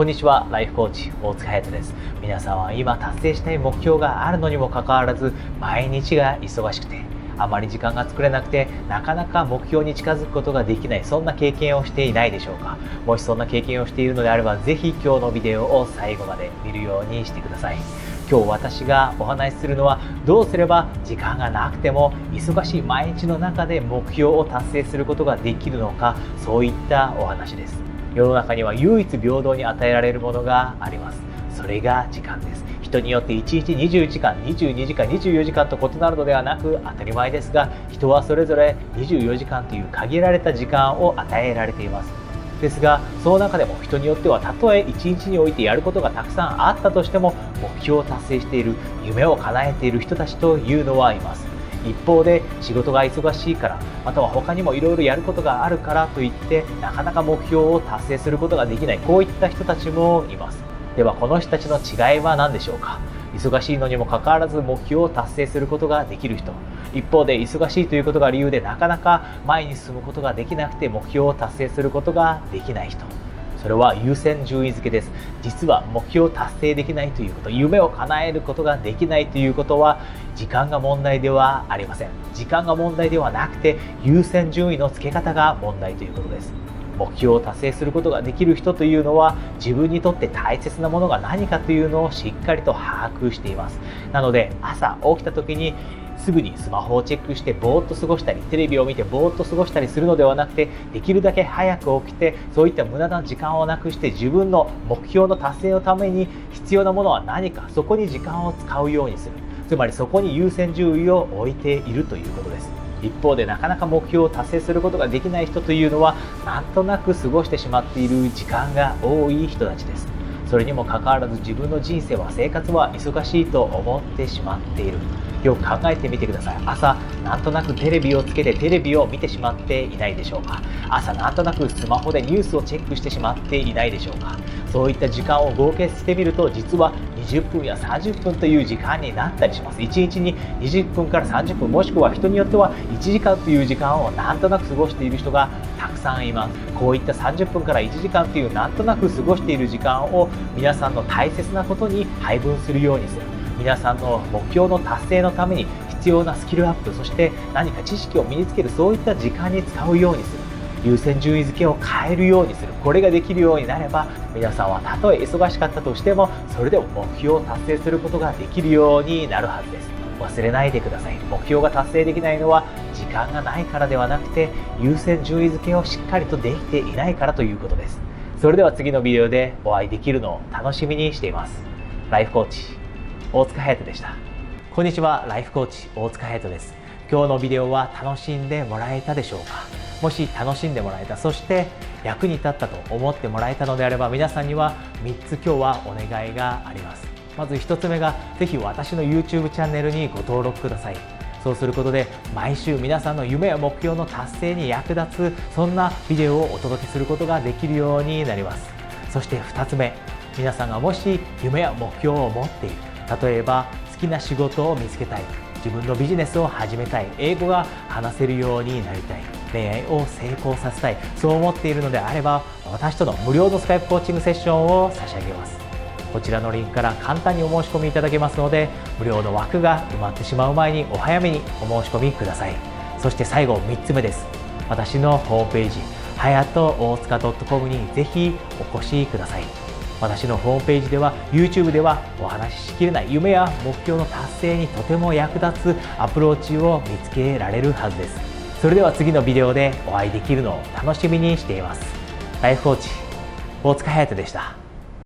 こんにちはライフコーチ大塚隼人です。皆さんは今達成したい目標があるのにもかかわらず毎日が忙しくてあまり時間が作れなくてなかなか目標に近づくことができないそんな経験をしていないでしょうか。もしそんな経験をしているのであればぜひ今日のビデオを最後まで見るようにしてください。今日私がお話しするのはどうすれば時間がなくても忙しい毎日の中で目標を達成することができるのかそういったお話です。世の中には唯一平等に与えられるものがあります。それが時間です。人によって1日20時間22時間24時間と異なるのではなく当たり前ですが人はそれぞれ24時間という限られた時間を与えられています。ですがその中でも人によってはたとえ1日においてやることがたくさんあったとしても目標を達成している夢を叶えている人たちというのはいます。一方で仕事が忙しいからまたは他にもいろいろやることがあるからといってなかなか目標を達成することができないこういった人たちもいます。ではこの人たちの違いは何でしょうか？忙しいのにもかかわらず目標を達成することができる人。一方で忙しいということが理由でなかなか前に進むことができなくて目標を達成することができない人。それは優先順位付けです。実は目標を達成できないということ夢を叶えることができないということは時間が問題ではありません。時間が問題ではなくて優先順位の付け方が問題ということです。目標を達成することができる人というのは自分にとって大切なものが何かというのをしっかりと把握しています。なので朝起きた時にすぐにスマホをチェックしてぼーっと過ごしたりテレビを見てぼーっと過ごしたりするのではなくてできるだけ早く起きてそういった無駄な時間をなくして自分の目標の達成のために必要なものは何かそこに時間を使うようにする。つまりそこに優先順位を置いているということです。一方でなかなか目標を達成することができない人というのはなんとなく過ごしてしまっている時間が多い人たちです。それにもかかわらず自分の人生は生活は忙しいと思ってしまっている。よく考えてみてください。朝なんとなくテレビをつけてテレビを見てしまっていないでしょうか。朝なんとなくスマホでニュースをチェックしてしまっていないでしょうか。そういった時間を合計してみると実は20分や30分という時間になったりします。1日に20分から30分もしくは人によっては1時間という時間をなんとなく過ごしている人がたくさんいます。こういった30分から1時間というなんとなく過ごしている時間を皆さんの大切なことに配分するようにする。皆さんの目標の達成のために必要なスキルアップそして何か知識を身につけるそういった時間に使うようにする。優先順位付けを変えるようにする。これができるようになれば皆さんはたとえ忙しかったとしてもそれでも目標を達成することができるようになるはずです。忘れないでください。目標が達成できないのは時間がないからではなくて優先順位付けをしっかりとできていないからということです。それでは次のビデオでお会いできるのを楽しみにしています。ライフコーチ。大塚隼人でした。こんにちはライフコーチ大塚隼人です。今日のビデオは楽しんでもらえたでしょうか？もし楽しんでもらえたそして役に立ったと思ってもらえたのであれば皆さんには3つ今日はお願いがあります。まず1つ目がぜひ私の YouTube チャンネルにご登録ください。そうすることで毎週皆さんの夢や目標の達成に役立つそんなビデオをお届けすることができるようになります。そして2つ目皆さんがもし夢や目標を持っている例えば好きな仕事を見つけたい。自分のビジネスを始めたい。英語が話せるようになりたい。恋愛を成功させたい。そう思っているのであれば私との無料のスカイプコーチングセッションを差し上げます。こちらのリンクから簡単にお申し込みいただけますので無料の枠が埋まってしまう前にお早めにお申し込みください。そして最後3つ目です。私のホームページはやと大塚 .com にぜひお越しください。私のホームページでは YouTube ではお話ししきれない夢や目標の達成にとても役立つアプローチを見つけられるはずです。それでは次のビデオでお会いできるのを楽しみにしています。ライフコーチ大塚隼人でした。